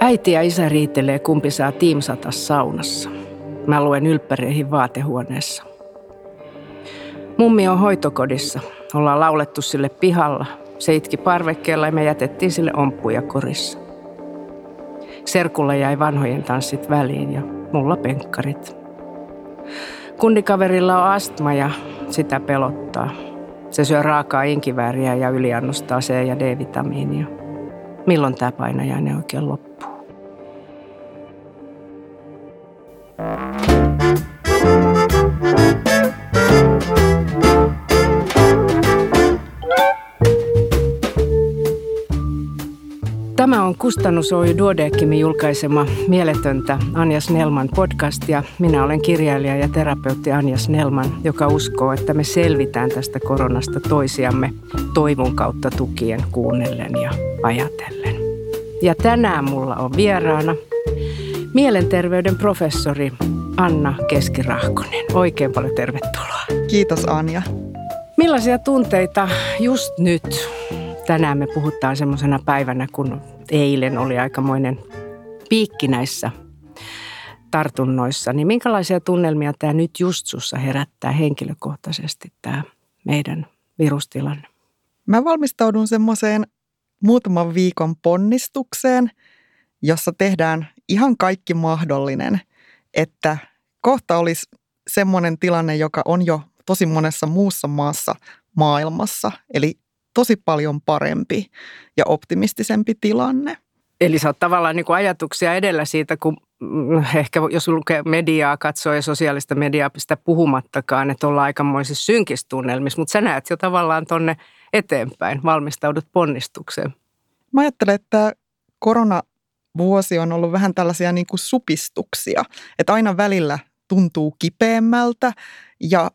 Äiti ja isä riitelee, kumpi saa tiimsata saunassa. Mä luen ylppäreihin vaatehuoneessa. Mummi on hoitokodissa. Ollaan laulettu sille pihalla. Se itki parvekkeella ja me jätettiin sille omppuja korissa. Serkulla jäi vanhojen tanssit väliin ja mulla penkkarit. Kundikaverilla on astma ja sitä pelottaa. Se syö raakaa inkivääriä ja yliannostaa C- ja D-vitamiinia. Milloin tämä painajainen oikein loppuu? Tämä on Kustannus Oy Duodeckimin julkaisema Mieletöntä Anja Snellman podcast ja minä olen kirjailija ja terapeutti Anja Snellman, joka uskoo, että me selvitään tästä koronasta toisiamme toivon kautta tukien kuunnellen ja ajatellen. Ja tänään mulla on vieraana mielenterveyden professori Anna Keskirahkonen. Oikein paljon tervetuloa. Kiitos Anja. Millaisia tunteita just nyt tänään me puhutaan semmoisena päivänä, kun eilen oli aikamoinen piikki näissä tartunnoissa, niin minkälaisia tunnelmia tämä nyt just sussa herättää henkilökohtaisesti tämä meidän virustilanne? Mä valmistaudun semmoiseen muutaman viikon ponnistukseen, jossa tehdään ihan kaikki mahdollinen, että kohta olisi semmoinen tilanne, joka on jo tosi monessa muussa maassa maailmassa. Eli tosi paljon parempi ja optimistisempi tilanne. Eli sä oot tavallaan niin kuin ajatuksia edellä siitä, kun mm, ehkä jos lukee mediaa, katsoo ja sosiaalista mediaa sitä puhumattakaan, että ollaan aikamoisissa synkistunnelmissa, mutta sä näet jo tavallaan tonne eteenpäin, valmistaudut ponnistukseen. Mä ajattelen, että koronavuosi on ollut vähän tällaisia niin kuin supistuksia, että aina välillä tuntuu kipeämmältä ja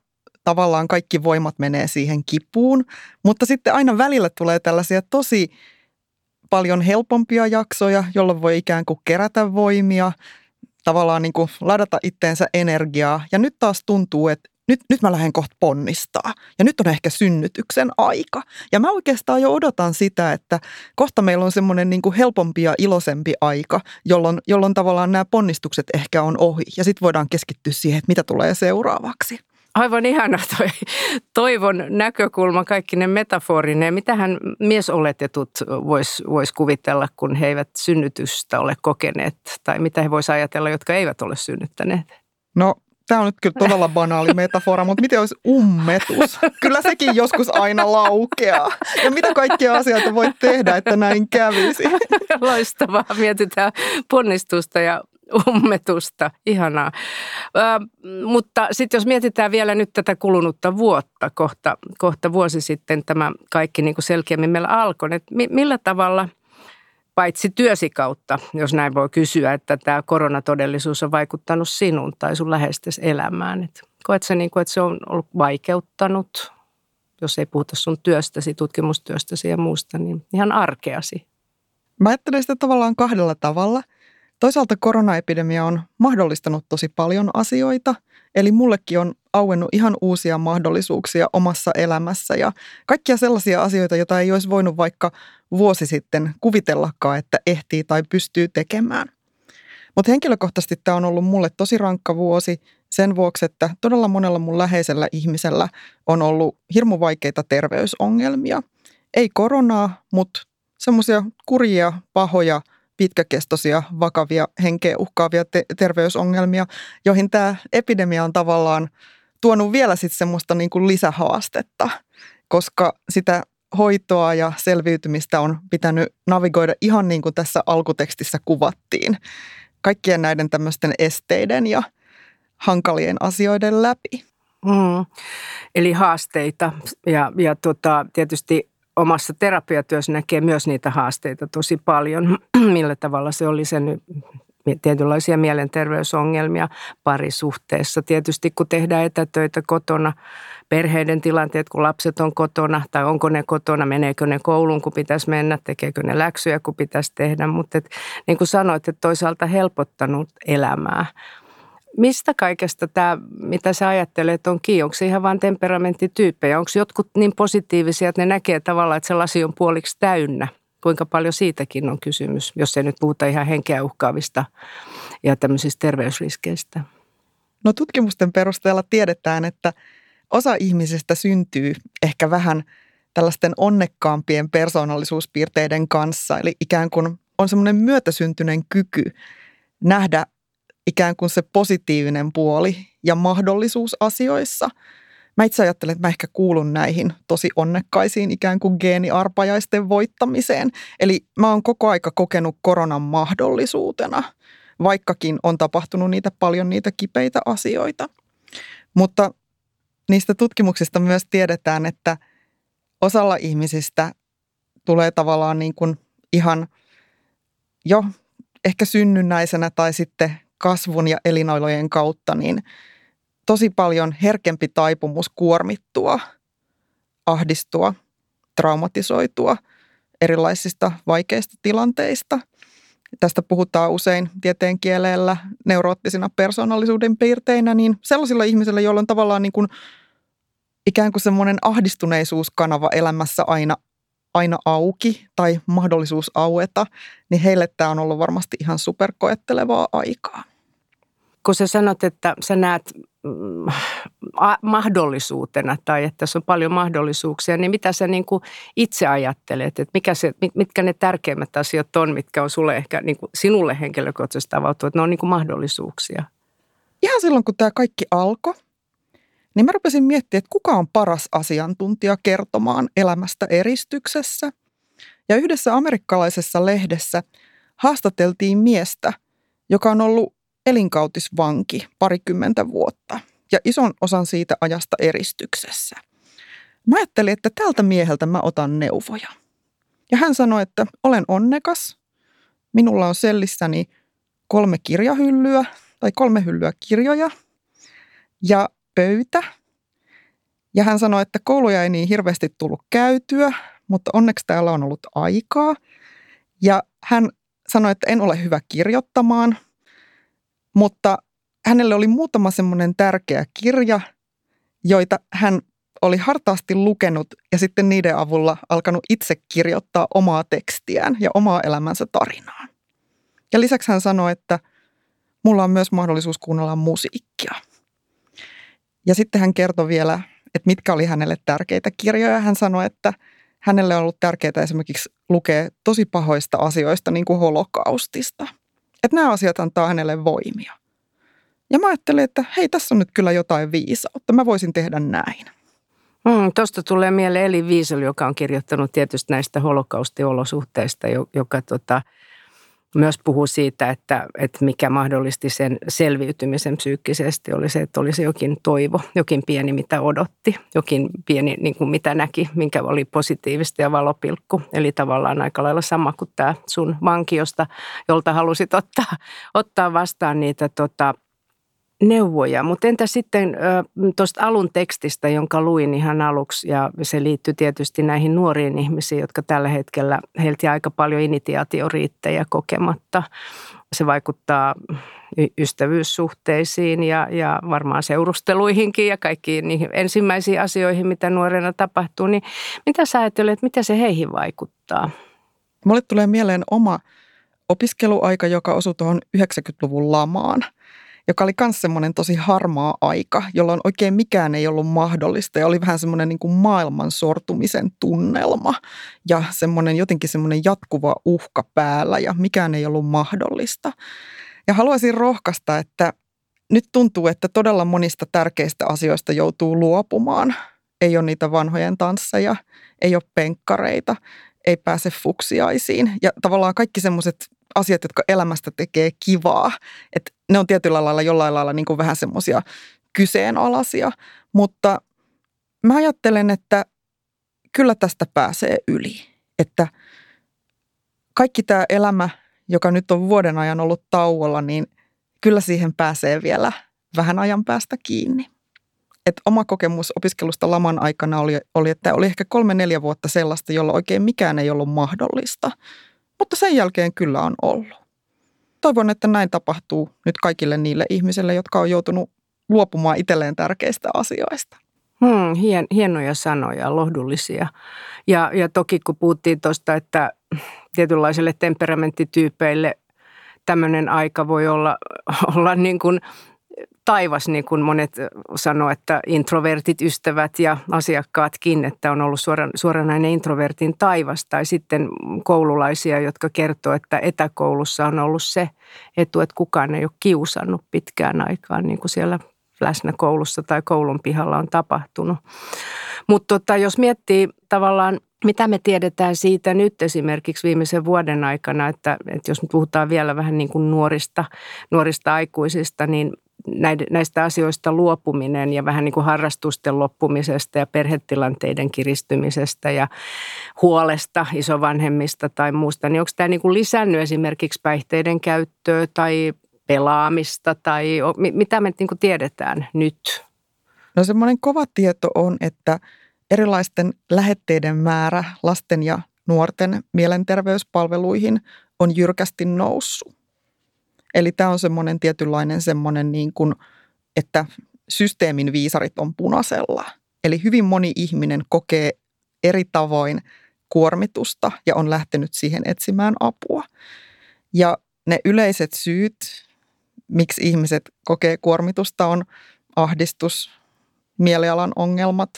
tavallaan kaikki voimat menee siihen kipuun, mutta sitten aina välillä tulee tällaisia tosi paljon helpompia jaksoja, jolloin voi ikään kuin kerätä voimia, tavallaan niin kuin ladata itteensä energiaa. Ja nyt taas tuntuu, että nyt, nyt mä lähden kohta ponnistaa. Ja nyt on ehkä synnytyksen aika. Ja mä oikeastaan jo odotan sitä, että kohta meillä on semmoinen niin helpompi ja iloisempi aika, jolloin, jolloin tavallaan nämä ponnistukset ehkä on ohi. Ja sitten voidaan keskittyä siihen, että mitä tulee seuraavaksi. Aivan ihana toi toivon näkökulma, kaikki ne metaforineen. Mitähän miesoletetut vois, vois kuvitella, kun he eivät synnytystä ole kokeneet? Tai mitä he voisivat ajatella, jotka eivät ole synnyttäneet? No Tämä on nyt kyllä todella banaali metafora, mutta miten olisi ummetus? Kyllä sekin joskus aina laukeaa. Ja mitä kaikkia asioita voit tehdä, että näin kävisi? Loistavaa. Mietitään ponnistusta ja ummetusta. Ihanaa. Ö, mutta sitten jos mietitään vielä nyt tätä kulunutta vuotta, kohta, kohta vuosi sitten tämä kaikki niin kuin selkeämmin meillä alkoi, että millä tavalla paitsi työsi kautta, jos näin voi kysyä, että tämä koronatodellisuus on vaikuttanut sinun tai sun läheistes elämään. Et koet niin kuin, että se on ollut vaikeuttanut, jos ei puhuta sun työstäsi, tutkimustyöstäsi ja muusta, niin ihan arkeasi? Mä ajattelen sitä tavallaan kahdella tavalla – Toisaalta koronaepidemia on mahdollistanut tosi paljon asioita, eli mullekin on auennut ihan uusia mahdollisuuksia omassa elämässä ja kaikkia sellaisia asioita, joita ei olisi voinut vaikka vuosi sitten kuvitellakaan, että ehtii tai pystyy tekemään. Mutta henkilökohtaisesti tämä on ollut mulle tosi rankka vuosi sen vuoksi, että todella monella mun läheisellä ihmisellä on ollut hirmu vaikeita terveysongelmia. Ei koronaa, mutta semmoisia kurjia, pahoja – pitkäkestoisia, vakavia, henkeä uhkaavia te- terveysongelmia, joihin tämä epidemia on tavallaan tuonut vielä sitten semmoista niin kuin lisähaastetta, koska sitä hoitoa ja selviytymistä on pitänyt navigoida ihan niin kuin tässä alkutekstissä kuvattiin. Kaikkien näiden tämmöisten esteiden ja hankalien asioiden läpi. Mm. Eli haasteita ja, ja tota, tietysti omassa terapiatyössä näkee myös niitä haasteita tosi paljon, millä tavalla se oli sen tietynlaisia mielenterveysongelmia parisuhteessa. Tietysti kun tehdään etätöitä kotona, perheiden tilanteet, kun lapset on kotona tai onko ne kotona, meneekö ne kouluun, kun pitäisi mennä, tekeekö ne läksyjä, kun pitäisi tehdä. Mutta et, niin kuin sanoit, että toisaalta helpottanut elämää. Mistä kaikesta tämä, mitä sä ajattelet, on kiinni? Onko se ihan vain temperamenttityyppejä? Onko jotkut niin positiivisia, että ne näkee tavallaan, että se lasi on puoliksi täynnä? Kuinka paljon siitäkin on kysymys, jos ei nyt puhuta ihan henkeä uhkaavista ja tämmöisistä terveysriskeistä? No tutkimusten perusteella tiedetään, että osa ihmisistä syntyy ehkä vähän tällaisten onnekkaampien persoonallisuuspiirteiden kanssa. Eli ikään kuin on semmoinen myötäsyntyinen kyky nähdä ikään kuin se positiivinen puoli ja mahdollisuus asioissa. Mä itse ajattelen, että mä ehkä kuulun näihin tosi onnekkaisiin ikään kuin geeniarpajaisten voittamiseen. Eli mä oon koko aika kokenut koronan mahdollisuutena, vaikkakin on tapahtunut niitä paljon niitä kipeitä asioita. Mutta niistä tutkimuksista myös tiedetään, että osalla ihmisistä tulee tavallaan niin kuin ihan jo ehkä synnynnäisenä tai sitten kasvun ja elinolojen kautta, niin tosi paljon herkempi taipumus kuormittua, ahdistua, traumatisoitua erilaisista vaikeista tilanteista. Tästä puhutaan usein tieteen kielellä neuroottisina persoonallisuuden piirteinä, niin sellaisilla ihmisillä, joilla on tavallaan niin kuin ikään kuin semmoinen ahdistuneisuuskanava elämässä aina aina auki tai mahdollisuus aueta, niin heille tämä on ollut varmasti ihan superkoettelevaa aikaa. Kun sä sanot, että sä näet mm, mahdollisuutena tai että tässä on paljon mahdollisuuksia, niin mitä sä niin kuin itse ajattelet, että mikä se, mitkä ne tärkeimmät asiat on, mitkä on sulle ehkä niin kuin sinulle henkilökohtaisesti avautunut, että ne on niin kuin mahdollisuuksia? Ihan silloin, kun tämä kaikki alkoi, niin mä rupesin miettimään, että kuka on paras asiantuntija kertomaan elämästä eristyksessä. Ja yhdessä amerikkalaisessa lehdessä haastateltiin miestä, joka on ollut elinkautisvanki parikymmentä vuotta ja ison osan siitä ajasta eristyksessä. Mä ajattelin, että tältä mieheltä mä otan neuvoja. Ja hän sanoi, että olen onnekas. Minulla on sellissäni kolme kirjahyllyä tai kolme hyllyä kirjoja. Ja pöytä. Ja hän sanoi, että kouluja ei niin hirveästi tullut käytyä, mutta onneksi täällä on ollut aikaa. Ja hän sanoi, että en ole hyvä kirjoittamaan, mutta hänelle oli muutama semmoinen tärkeä kirja, joita hän oli hartaasti lukenut ja sitten niiden avulla alkanut itse kirjoittaa omaa tekstiään ja omaa elämänsä tarinaa. Ja lisäksi hän sanoi, että mulla on myös mahdollisuus kuunnella musiikkia. Ja sitten hän kertoi vielä, että mitkä oli hänelle tärkeitä kirjoja. Hän sanoi, että hänelle on ollut tärkeää esimerkiksi lukea tosi pahoista asioista, niin kuin holokaustista. Että nämä asiat antaa hänelle voimia. Ja mä ajattelin, että hei, tässä on nyt kyllä jotain viisautta. Mä voisin tehdä näin. Mm, Tuosta tulee mieleen Eli Wiesel, joka on kirjoittanut tietysti näistä holokaustiolosuhteista, joka tota, myös puhuu siitä, että, että mikä mahdollisti sen selviytymisen psyykkisesti oli se, että olisi jokin toivo, jokin pieni mitä odotti, jokin pieni niin kuin mitä näki, minkä oli positiivista ja valopilkku. Eli tavallaan aika lailla sama kuin tämä sun vankiosta, jolta halusit ottaa, ottaa vastaan niitä tota, neuvoja. Mutta entä sitten tuosta alun tekstistä, jonka luin ihan aluksi, ja se liittyy tietysti näihin nuoriin ihmisiin, jotka tällä hetkellä heiltä aika paljon initiaatioriittejä kokematta. Se vaikuttaa ystävyyssuhteisiin ja, ja varmaan seurusteluihinkin ja kaikkiin niihin ensimmäisiin asioihin, mitä nuorena tapahtuu. Niin mitä sä ajattelet, mitä se heihin vaikuttaa? Mulle tulee mieleen oma opiskeluaika, joka osui tuohon 90-luvun lamaan – joka oli myös semmoinen tosi harmaa aika, jolloin oikein mikään ei ollut mahdollista ja oli vähän semmoinen niin maailman sortumisen tunnelma ja semmoinen jotenkin semmoinen jatkuva uhka päällä ja mikään ei ollut mahdollista. Ja haluaisin rohkaista, että nyt tuntuu, että todella monista tärkeistä asioista joutuu luopumaan. Ei ole niitä vanhojen tansseja, ei ole penkkareita, ei pääse fuksiaisiin. Ja tavallaan kaikki semmoiset asiat, jotka elämästä tekee kivaa. Että ne on tietyllä lailla jollain lailla niin kuin vähän semmoisia kyseenalaisia. Mutta mä ajattelen, että kyllä tästä pääsee yli. Että kaikki tämä elämä, joka nyt on vuoden ajan ollut tauolla, niin kyllä siihen pääsee vielä vähän ajan päästä kiinni. Et oma kokemus opiskelusta laman aikana oli, oli, että oli ehkä kolme-neljä vuotta sellaista, jolla oikein mikään ei ollut mahdollista – mutta sen jälkeen kyllä on ollut. toivon, että näin tapahtuu nyt kaikille niille ihmisille, jotka on joutunut luopumaan itselleen tärkeistä asioista. Hmm, hien, hienoja sanoja, lohdullisia. Ja, ja toki kun puhuttiin tuosta, että tietynlaisille temperamenttityypeille tämmöinen aika voi olla, olla niin kuin taivas, niin kuin monet sanoo, että introvertit ystävät ja asiakkaatkin, että on ollut suoran, suoranainen introvertin taivas. Tai sitten koululaisia, jotka kertoo, että etäkoulussa on ollut se etu, että kukaan ei ole kiusannut pitkään aikaan, niin kuin siellä läsnä koulussa tai koulun pihalla on tapahtunut. Mutta tota, jos miettii tavallaan, mitä me tiedetään siitä nyt esimerkiksi viimeisen vuoden aikana, että, että jos me puhutaan vielä vähän niin kuin nuorista, nuorista aikuisista, niin näistä asioista luopuminen ja vähän niin kuin harrastusten loppumisesta ja perhetilanteiden kiristymisestä ja huolesta isovanhemmista tai muusta, niin onko tämä niin kuin lisännyt esimerkiksi päihteiden käyttöä tai pelaamista tai mitä me niin kuin tiedetään nyt? No semmoinen kova tieto on, että erilaisten lähetteiden määrä lasten ja nuorten mielenterveyspalveluihin on jyrkästi noussut. Eli tämä on semmoinen tietynlainen semmoinen niin kuin, että systeemin viisarit on punaisella. Eli hyvin moni ihminen kokee eri tavoin kuormitusta ja on lähtenyt siihen etsimään apua. Ja ne yleiset syyt, miksi ihmiset kokee kuormitusta, on ahdistus, mielialan ongelmat,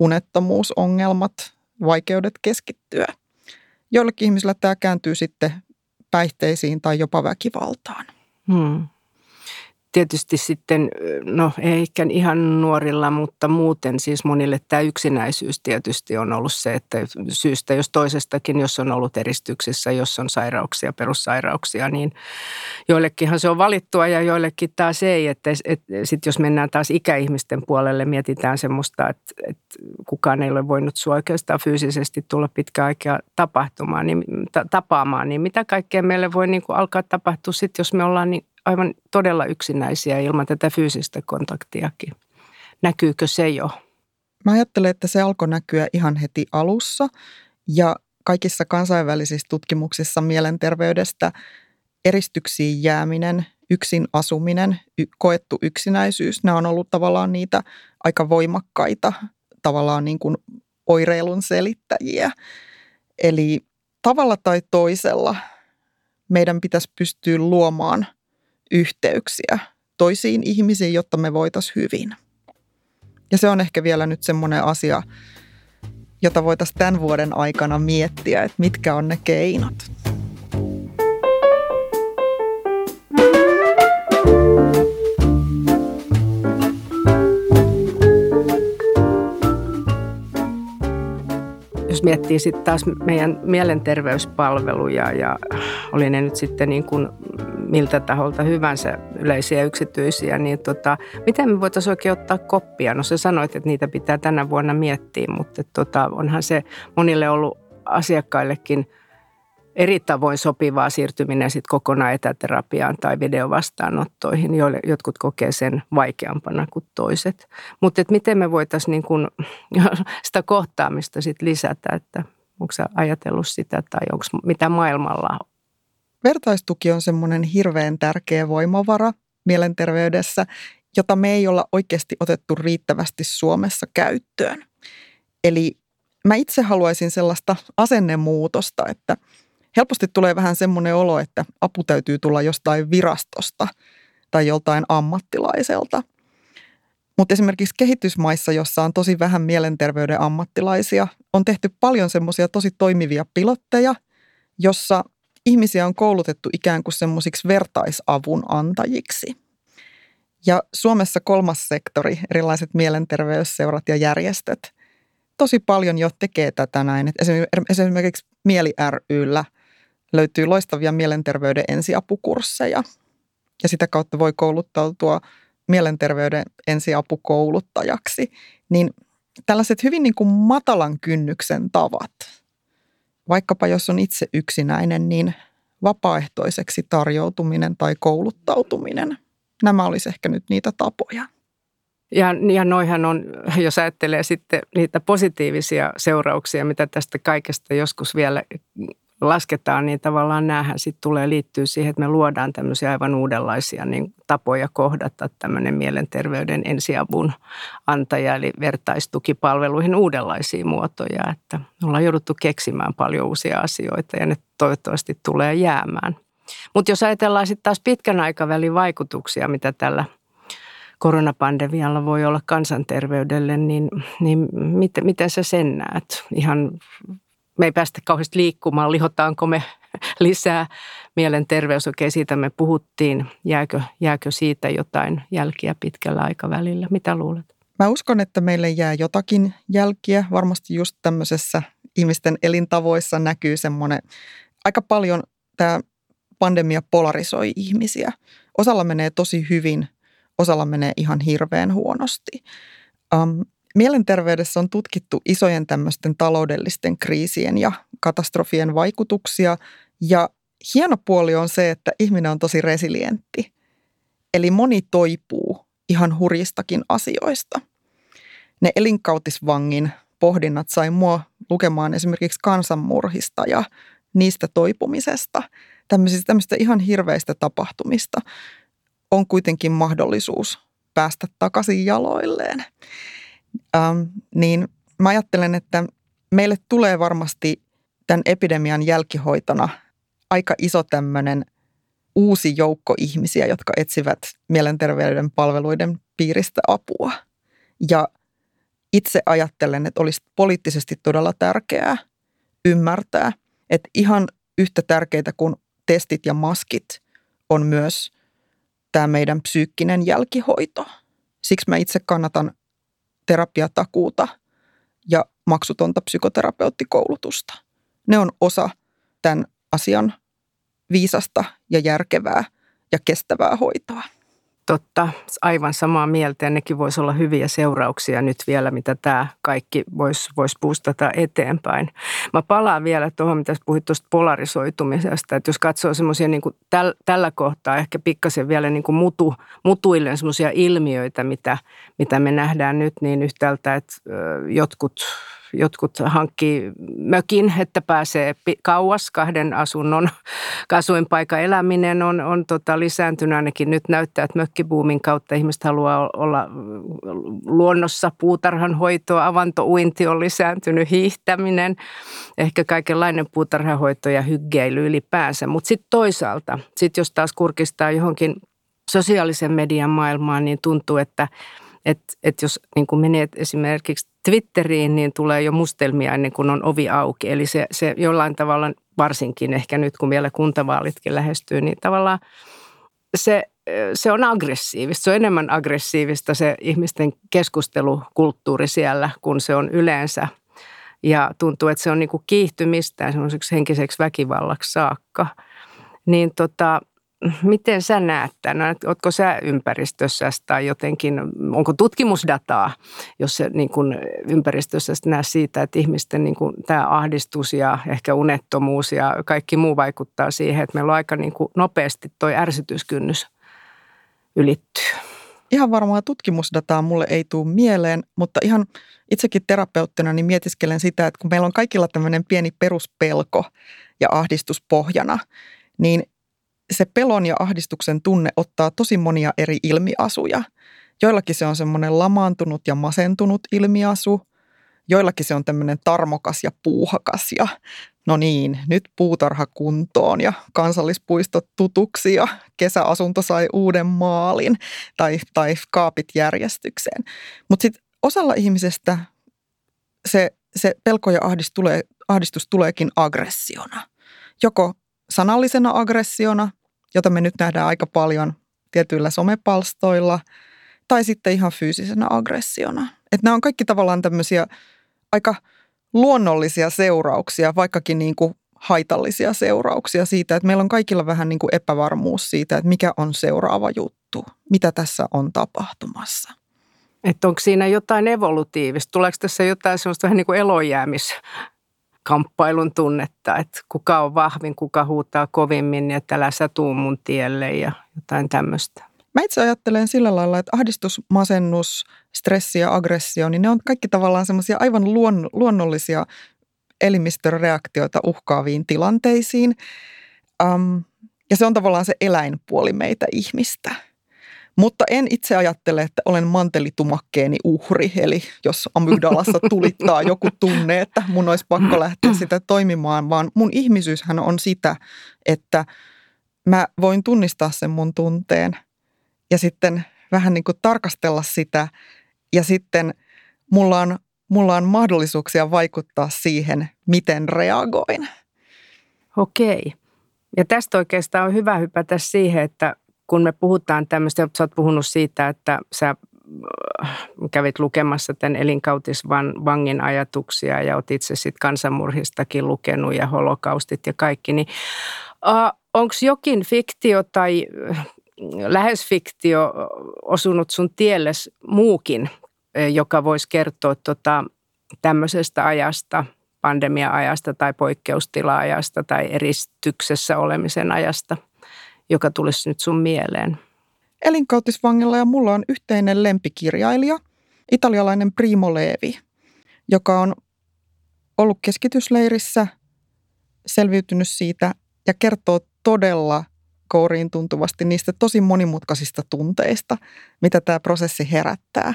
unettomuusongelmat, vaikeudet keskittyä. Joillekin ihmisillä tämä kääntyy sitten päihteisiin tai jopa väkivaltaan. Hmm tietysti sitten, no ehkä ihan nuorilla, mutta muuten siis monille tämä yksinäisyys tietysti on ollut se, että syystä jos toisestakin, jos on ollut eristyksissä, jos on sairauksia, perussairauksia, niin joillekinhan se on valittua ja joillekin taas ei. Että, että sitten jos mennään taas ikäihmisten puolelle, mietitään semmoista, että, että kukaan ei ole voinut sinua oikeastaan fyysisesti tulla pitkä aikaa tapahtumaan, niin, tapaamaan, niin mitä kaikkea meille voi niin kuin alkaa tapahtua sitten, jos me ollaan niin aivan todella yksinäisiä ilman tätä fyysistä kontaktiakin. Näkyykö se jo? Mä ajattelen, että se alkoi näkyä ihan heti alussa ja kaikissa kansainvälisissä tutkimuksissa mielenterveydestä eristyksiin jääminen, yksin asuminen, y- koettu yksinäisyys, nämä on ollut tavallaan niitä aika voimakkaita tavallaan niin kuin oireilun selittäjiä. Eli tavalla tai toisella meidän pitäisi pystyä luomaan yhteyksiä toisiin ihmisiin, jotta me voitaisiin hyvin. Ja se on ehkä vielä nyt semmoinen asia, jota voitaisiin tämän vuoden aikana miettiä, että mitkä on ne keinot. Jos miettii sitten taas meidän mielenterveyspalveluja ja oli ne nyt sitten niin kuin miltä taholta hyvänsä, yleisiä yksityisiä, niin tota, miten me voitaisiin oikein ottaa koppia? No sä sanoit, että niitä pitää tänä vuonna miettiä, mutta tota, onhan se monille ollut asiakkaillekin eri tavoin sopivaa siirtyminen sitten kokonaan etäterapiaan tai videovastaanottoihin, joille jotkut kokee sen vaikeampana kuin toiset. Mutta miten me voitaisiin niin kun, sitä kohtaamista sit lisätä, että onko ajatellut sitä tai onko mitä maailmalla Vertaistuki on semmoinen hirveän tärkeä voimavara mielenterveydessä, jota me ei olla oikeasti otettu riittävästi Suomessa käyttöön. Eli mä itse haluaisin sellaista asennemuutosta, että helposti tulee vähän semmoinen olo, että apu täytyy tulla jostain virastosta tai joltain ammattilaiselta. Mutta esimerkiksi kehitysmaissa, jossa on tosi vähän mielenterveyden ammattilaisia, on tehty paljon semmoisia tosi toimivia pilotteja, jossa ihmisiä on koulutettu ikään kuin semmoisiksi vertaisavun antajiksi. Ja Suomessa kolmas sektori, erilaiset mielenterveysseurat ja järjestöt, tosi paljon jo tekee tätä näin. Esimerkiksi Mieli ryllä löytyy loistavia mielenterveyden ensiapukursseja ja sitä kautta voi kouluttautua mielenterveyden ensiapukouluttajaksi. Niin tällaiset hyvin niin kuin matalan kynnyksen tavat – Vaikkapa jos on itse yksinäinen, niin vapaaehtoiseksi tarjoutuminen tai kouluttautuminen. Nämä olisi ehkä nyt niitä tapoja. Ja, ja noihan on, jos ajattelee sitten niitä positiivisia seurauksia, mitä tästä kaikesta joskus vielä lasketaan, niin tavallaan näähän sitten tulee liittyä siihen, että me luodaan tämmöisiä aivan uudenlaisia niin tapoja kohdata tämmöinen mielenterveyden ensiavun antaja, eli vertaistukipalveluihin uudenlaisia muotoja, että ollaan jouduttu keksimään paljon uusia asioita ja ne toivottavasti tulee jäämään. Mutta jos ajatellaan sitten taas pitkän aikavälin vaikutuksia, mitä tällä koronapandemialla voi olla kansanterveydelle, niin, niin miten, miten sä sen näet? Ihan me ei päästä kauheasti liikkumaan, lihotaanko me lisää. Mielenterveys, okei siitä me puhuttiin. Jääkö, jääkö siitä jotain jälkiä pitkällä aikavälillä? Mitä luulet? Mä uskon, että meille jää jotakin jälkiä. Varmasti just tämmöisessä ihmisten elintavoissa näkyy semmoinen, aika paljon tämä pandemia polarisoi ihmisiä. Osalla menee tosi hyvin, osalla menee ihan hirveän huonosti. Um, Mielenterveydessä on tutkittu isojen tämmöisten taloudellisten kriisien ja katastrofien vaikutuksia ja hieno puoli on se, että ihminen on tosi resilientti. Eli moni toipuu ihan hurjistakin asioista. Ne elinkautisvangin pohdinnat sai mua lukemaan esimerkiksi kansanmurhista ja niistä toipumisesta. Tämmöisistä tämmöistä ihan hirveistä tapahtumista on kuitenkin mahdollisuus päästä takaisin jaloilleen ähm, niin mä ajattelen, että meille tulee varmasti tämän epidemian jälkihoitona aika iso tämmöinen uusi joukko ihmisiä, jotka etsivät mielenterveyden palveluiden piiristä apua. Ja itse ajattelen, että olisi poliittisesti todella tärkeää ymmärtää, että ihan yhtä tärkeitä kuin testit ja maskit on myös tämä meidän psyykkinen jälkihoito. Siksi mä itse kannatan terapiatakuuta ja maksutonta psykoterapeuttikoulutusta. Ne on osa tämän asian viisasta ja järkevää ja kestävää hoitoa. Totta, aivan samaa mieltä ja nekin voisi olla hyviä seurauksia nyt vielä, mitä tämä kaikki voisi vois boostata eteenpäin. Mä palaan vielä tuohon, mitä puhuit tuosta polarisoitumisesta, että jos katsoo semmoisia niin täl, tällä kohtaa ehkä pikkasen vielä niin kuin mutu, mutuilleen semmoisia ilmiöitä, mitä, mitä me nähdään nyt, niin yhtäältä, että jotkut jotkut hankkii mökin, että pääsee kauas kahden asunnon asuinpaikan eläminen on, on tota lisääntynyt ainakin. Nyt näyttää, että mökkibuumin kautta ihmiset haluaa olla luonnossa, puutarhanhoitoa, avantouinti on lisääntynyt, hiihtäminen, ehkä kaikenlainen puutarhanhoito ja hyggeily ylipäänsä. Mutta sitten toisaalta, sit jos taas kurkistaa johonkin sosiaalisen median maailmaan, niin tuntuu, että – että et jos niin kuin menee esimerkiksi Twitteriin, niin tulee jo mustelmia ennen kuin on ovi auki. Eli se, se jollain tavalla, varsinkin ehkä nyt kun vielä kuntavaalitkin lähestyy, niin tavallaan se, se on aggressiivista. Se on enemmän aggressiivista se ihmisten keskustelukulttuuri siellä, kun se on yleensä. Ja tuntuu, että se on niin kuin kiihtymistä semmoiseksi henkiseksi väkivallaksi saakka. Niin tota, miten sä näet tämän? Oletko sä ympäristössä tai jotenkin, onko tutkimusdataa, jos se niin kuin ympäristössä näe siitä, että ihmisten niin kuin tämä ahdistus ja ehkä unettomuus ja kaikki muu vaikuttaa siihen, että meillä on aika niin nopeasti toi ärsytyskynnys ylittyy? Ihan varmaa tutkimusdataa mulle ei tule mieleen, mutta ihan itsekin terapeuttina niin mietiskelen sitä, että kun meillä on kaikilla tämmöinen pieni peruspelko ja ahdistus pohjana, niin se pelon ja ahdistuksen tunne ottaa tosi monia eri ilmiasuja. Joillakin se on semmoinen lamaantunut ja masentunut ilmiasu, joillakin se on tämmöinen tarmokas ja puuhakas ja no niin, nyt puutarha kuntoon ja kansallispuistot tutuksi ja kesäasunto sai uuden maalin tai, tai kaapit järjestykseen. Mutta sitten osalla ihmisestä se, se pelko ja ahdistus, tulee, ahdistus tuleekin aggressiona. Joko sanallisena aggressiona, jota me nyt nähdään aika paljon tietyillä somepalstoilla, tai sitten ihan fyysisenä aggressiona. Että nämä on kaikki tavallaan tämmöisiä aika luonnollisia seurauksia, vaikkakin niin kuin haitallisia seurauksia siitä, että meillä on kaikilla vähän niin kuin epävarmuus siitä, että mikä on seuraava juttu, mitä tässä on tapahtumassa. Että onko siinä jotain evolutiivista? Tuleeko tässä jotain sellaista vähän niin kuin elojäämis kamppailun tunnetta, että kuka on vahvin, kuka huutaa kovimmin että älä sä tuu mun tielle ja jotain tämmöistä. Mä itse ajattelen sillä lailla, että ahdistus, masennus, stressi ja aggressio, niin ne on kaikki tavallaan semmoisia aivan luon, luonnollisia elimistön reaktioita uhkaaviin tilanteisiin. Um, ja se on tavallaan se eläinpuoli meitä ihmistä. Mutta en itse ajattele, että olen mantelitumakkeeni uhri. Eli jos amygdalassa tulittaa joku tunne, että mun olisi pakko lähteä sitä toimimaan, vaan mun ihmisyyshän on sitä, että mä voin tunnistaa sen mun tunteen ja sitten vähän niin kuin tarkastella sitä ja sitten mulla on, mulla on mahdollisuuksia vaikuttaa siihen, miten reagoin. Okei. Ja tästä oikeastaan on hyvä hypätä siihen, että kun me puhutaan tämmöistä, sä oot puhunut siitä, että sä äh, kävit lukemassa tämän elinkautisvangin ajatuksia ja oot itse sitten kansanmurhistakin lukenut ja holokaustit ja kaikki, niin uh, onko jokin fiktio tai äh, lähes fiktio osunut sun tielles muukin, joka voisi kertoa tota, tämmöisestä ajasta, pandemia-ajasta tai poikkeustila-ajasta tai eristyksessä olemisen ajasta, joka tulisi nyt sun mieleen? Elinkautisvangilla ja mulla on yhteinen lempikirjailija, italialainen Primo Levi, joka on ollut keskitysleirissä, selviytynyt siitä ja kertoo todella kouriin tuntuvasti niistä tosi monimutkaisista tunteista, mitä tämä prosessi herättää.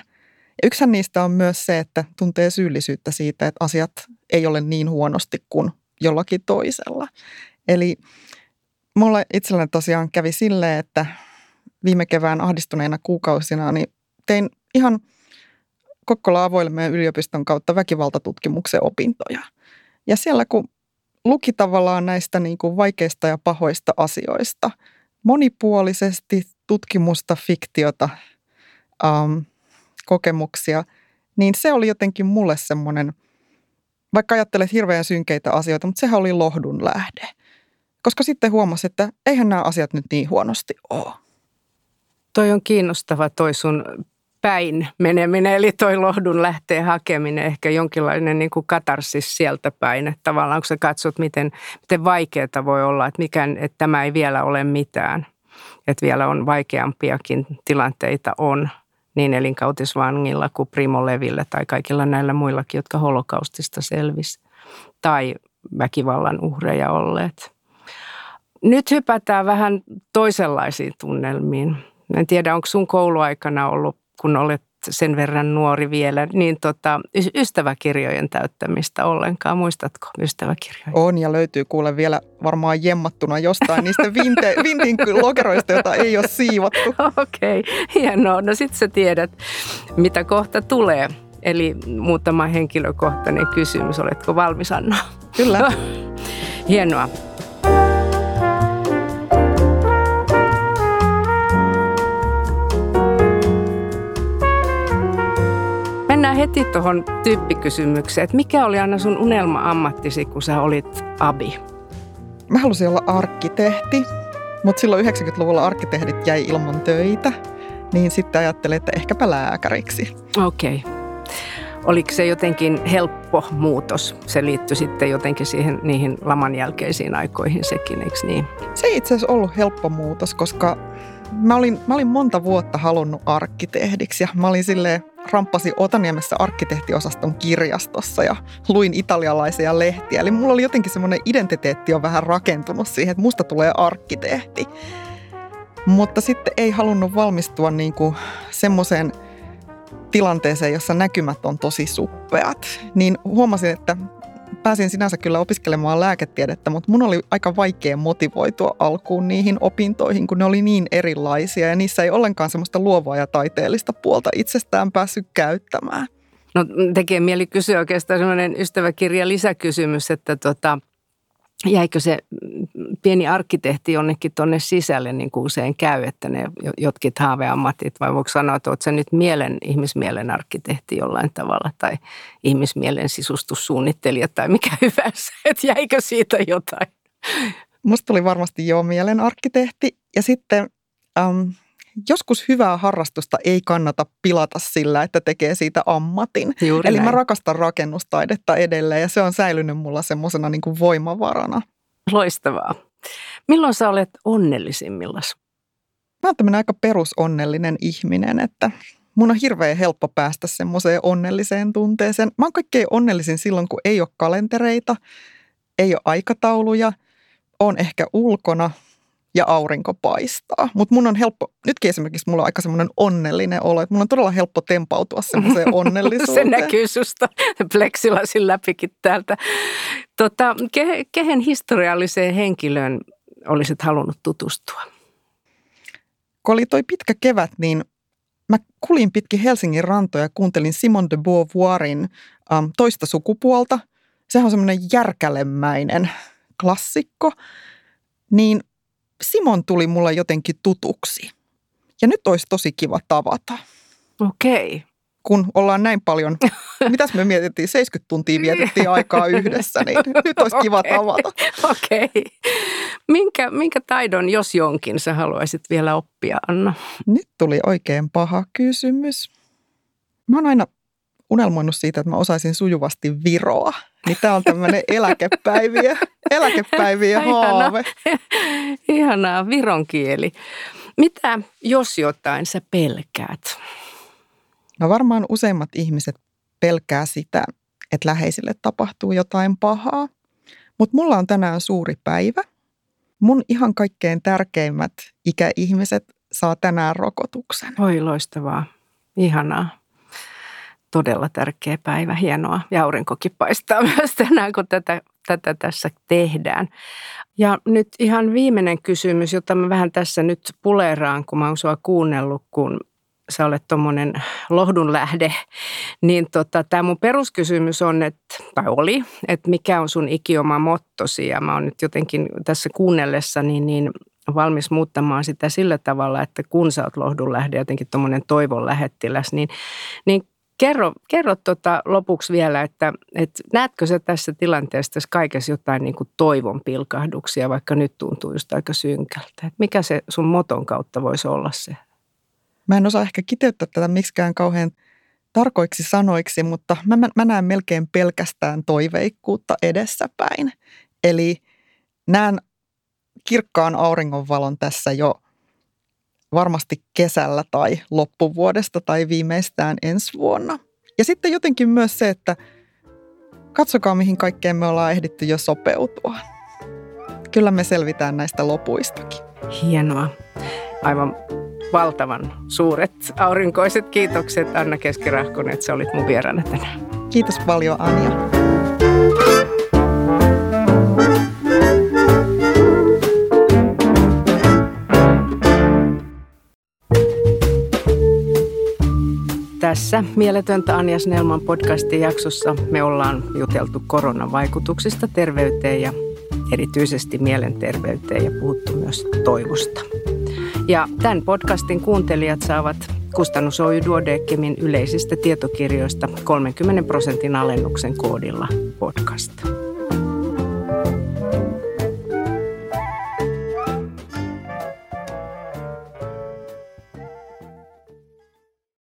Yksihän niistä on myös se, että tuntee syyllisyyttä siitä, että asiat ei ole niin huonosti kuin jollakin toisella. Eli mulla itselläni tosiaan kävi silleen, että viime kevään ahdistuneina kuukausina niin tein ihan Kokkola avoimen yliopiston kautta väkivaltatutkimuksen opintoja. Ja siellä kun luki tavallaan näistä niin kuin vaikeista ja pahoista asioista monipuolisesti tutkimusta, fiktiota, ähm, kokemuksia, niin se oli jotenkin mulle semmoinen, vaikka ajattelet hirveän synkeitä asioita, mutta sehän oli lohdun lähde. Koska sitten huomasi, että eihän nämä asiat nyt niin huonosti ole. Toi on kiinnostava toi sun päin meneminen, eli toi lohdun lähtee hakeminen, ehkä jonkinlainen niin kuin katarsis sieltä päin. Että tavallaan kun sä katsot, miten, miten vaikeaa voi olla, että, mikä, että tämä ei vielä ole mitään. Että vielä on vaikeampiakin tilanteita on niin elinkautisvangilla kuin Primo Levillä tai kaikilla näillä muillakin, jotka holokaustista selvisi tai väkivallan uhreja olleet. Nyt hypätään vähän toisenlaisiin tunnelmiin. En tiedä, onko sun kouluaikana ollut kun olet sen verran nuori vielä, niin tota, ystäväkirjojen täyttämistä ollenkaan. Muistatko ystäväkirjoja? On ja löytyy kuule vielä varmaan jemmattuna jostain niistä vinte, vintin lokeroista, joita ei ole siivottu. Okei, okay. hienoa. No sit sä tiedät, mitä kohta tulee. Eli muutama henkilökohtainen kysymys. Oletko valmis, Anna? Kyllä. Hienoa. Heti tuohon tyyppikysymykseen, että mikä oli aina sun unelma-ammattisi, kun sä olit abi? Mä halusin olla arkkitehti, mutta silloin 90-luvulla arkkitehdit jäi ilman töitä, niin sitten ajattelin, että ehkäpä lääkäriksi. Okei. Okay. Oliko se jotenkin helppo muutos? Se liittyi sitten jotenkin siihen, niihin laman jälkeisiin aikoihin sekin, eikö niin? Se ei itse asiassa ollut helppo muutos, koska mä olin, mä olin monta vuotta halunnut arkkitehdiksi ja mä olin silleen, ramppasin Otaniemessä arkkitehtiosaston kirjastossa ja luin italialaisia lehtiä. Eli mulla oli jotenkin semmoinen identiteetti on vähän rakentunut siihen, että musta tulee arkkitehti. Mutta sitten ei halunnut valmistua niin kuin semmoiseen tilanteeseen, jossa näkymät on tosi suppeat. Niin huomasin, että pääsin sinänsä kyllä opiskelemaan lääketiedettä, mutta mun oli aika vaikea motivoitua alkuun niihin opintoihin, kun ne oli niin erilaisia ja niissä ei ollenkaan semmoista luovaa ja taiteellista puolta itsestään päässyt käyttämään. No tekee mieli kysyä oikeastaan sellainen ystäväkirja lisäkysymys, että tota, jäikö se pieni arkkitehti jonnekin tuonne sisälle, niin kuin usein käy, että ne jotkut haaveammatit, vai voiko sanoa, että oletko nyt mielen, ihmismielen arkkitehti jollain tavalla, tai ihmismielen sisustussuunnittelija, tai mikä hyvänsä, että jäikö siitä jotain? Musta tuli varmasti jo mielen arkkitehti, ja sitten... Um, joskus hyvää harrastusta ei kannata pilata sillä, että tekee siitä ammatin. Juuri Eli näin. mä rakastan rakennustaidetta edelleen ja se on säilynyt mulla semmoisena niin voimavarana. Loistavaa. Milloin sä olet onnellisimmillas? Mä oon tämmöinen aika perusonnellinen ihminen, että mun on hirveän helppo päästä semmoiseen onnelliseen tunteeseen. Mä oon kaikkein onnellisin silloin, kun ei ole kalentereita, ei ole aikatauluja, on ehkä ulkona ja aurinko paistaa. Mutta mun on helppo, nytkin esimerkiksi mulla on aika semmoinen onnellinen olo, että mun on todella helppo tempautua semmoiseen onnellisuuteen. Se näkyy susta pleksilasin läpikin täältä. Tota, ke, kehen historialliseen henkilöön olisit halunnut tutustua? Kun oli toi pitkä kevät, niin mä kulin pitkin Helsingin rantoja ja kuuntelin Simon de Beauvoirin um, toista sukupuolta. Sehän on semmoinen järkälemäinen klassikko. Niin Simon tuli mulle jotenkin tutuksi. Ja nyt olisi tosi kiva tavata. Okei. Kun ollaan näin paljon, mitäs me mietittiin, 70 tuntia vietettiin aikaa yhdessä, niin nyt olisi kiva tavata. Okei. Okay. Minkä, minkä taidon, jos jonkin, sä haluaisit vielä oppia, Anna? Nyt tuli oikein paha kysymys. Mä oon aina unelmoinut siitä, että mä osaisin sujuvasti viroa. Niin tää on tämmöinen eläkepäiviä, eläkepäiviä haave. Ihanaa, viron kieli. Mitä, jos jotain, sä pelkäät? No varmaan useimmat ihmiset pelkää sitä, että läheisille tapahtuu jotain pahaa. Mutta mulla on tänään suuri päivä. Mun ihan kaikkein tärkeimmät ikäihmiset saa tänään rokotuksen. Oi loistavaa, ihanaa todella tärkeä päivä, hienoa. Ja aurinkokin paistaa myös tänään, kun tätä, tätä tässä tehdään. Ja nyt ihan viimeinen kysymys, jota mä vähän tässä nyt puleraan, kun mä oon sua kuunnellut, kun sä olet tuommoinen lohdun lähde, niin tota, tämä mun peruskysymys on, että, tai oli, että mikä on sun ikioma mottosi, ja mä oon nyt jotenkin tässä kuunnellessa niin, niin valmis muuttamaan sitä sillä tavalla, että kun sä oot lohdun lähde, jotenkin tuommoinen toivon lähettiläs, niin, niin Kerro, kerro tota lopuksi vielä, että, että näetkö sä tässä tilanteessa tässä kaikessa jotain niin kuin toivon pilkahduksia, vaikka nyt tuntuu just aika synkältä. Että mikä se sun moton kautta voisi olla se? Mä en osaa ehkä kiteyttää tätä miksikään kauhean tarkoiksi sanoiksi, mutta mä, mä, mä näen melkein pelkästään toiveikkuutta edessäpäin. Eli näen kirkkaan auringonvalon tässä jo – varmasti kesällä tai loppuvuodesta tai viimeistään ensi vuonna. Ja sitten jotenkin myös se, että katsokaa mihin kaikkeen me ollaan ehditty jo sopeutua. Kyllä me selvitään näistä lopuistakin. Hienoa. Aivan valtavan suuret aurinkoiset kiitokset Anna Keskirahkonen, että sä olit mun vieraana tänään. Kiitos paljon Anja. Tässä Mieletöntä Anja Snellman podcastin jaksossa me ollaan juteltu koronan vaikutuksista terveyteen ja erityisesti mielenterveyteen ja puhuttu myös toivosta. Ja tämän podcastin kuuntelijat saavat Kustannus Oy Duodeckemin yleisistä tietokirjoista 30 prosentin alennuksen koodilla podcast.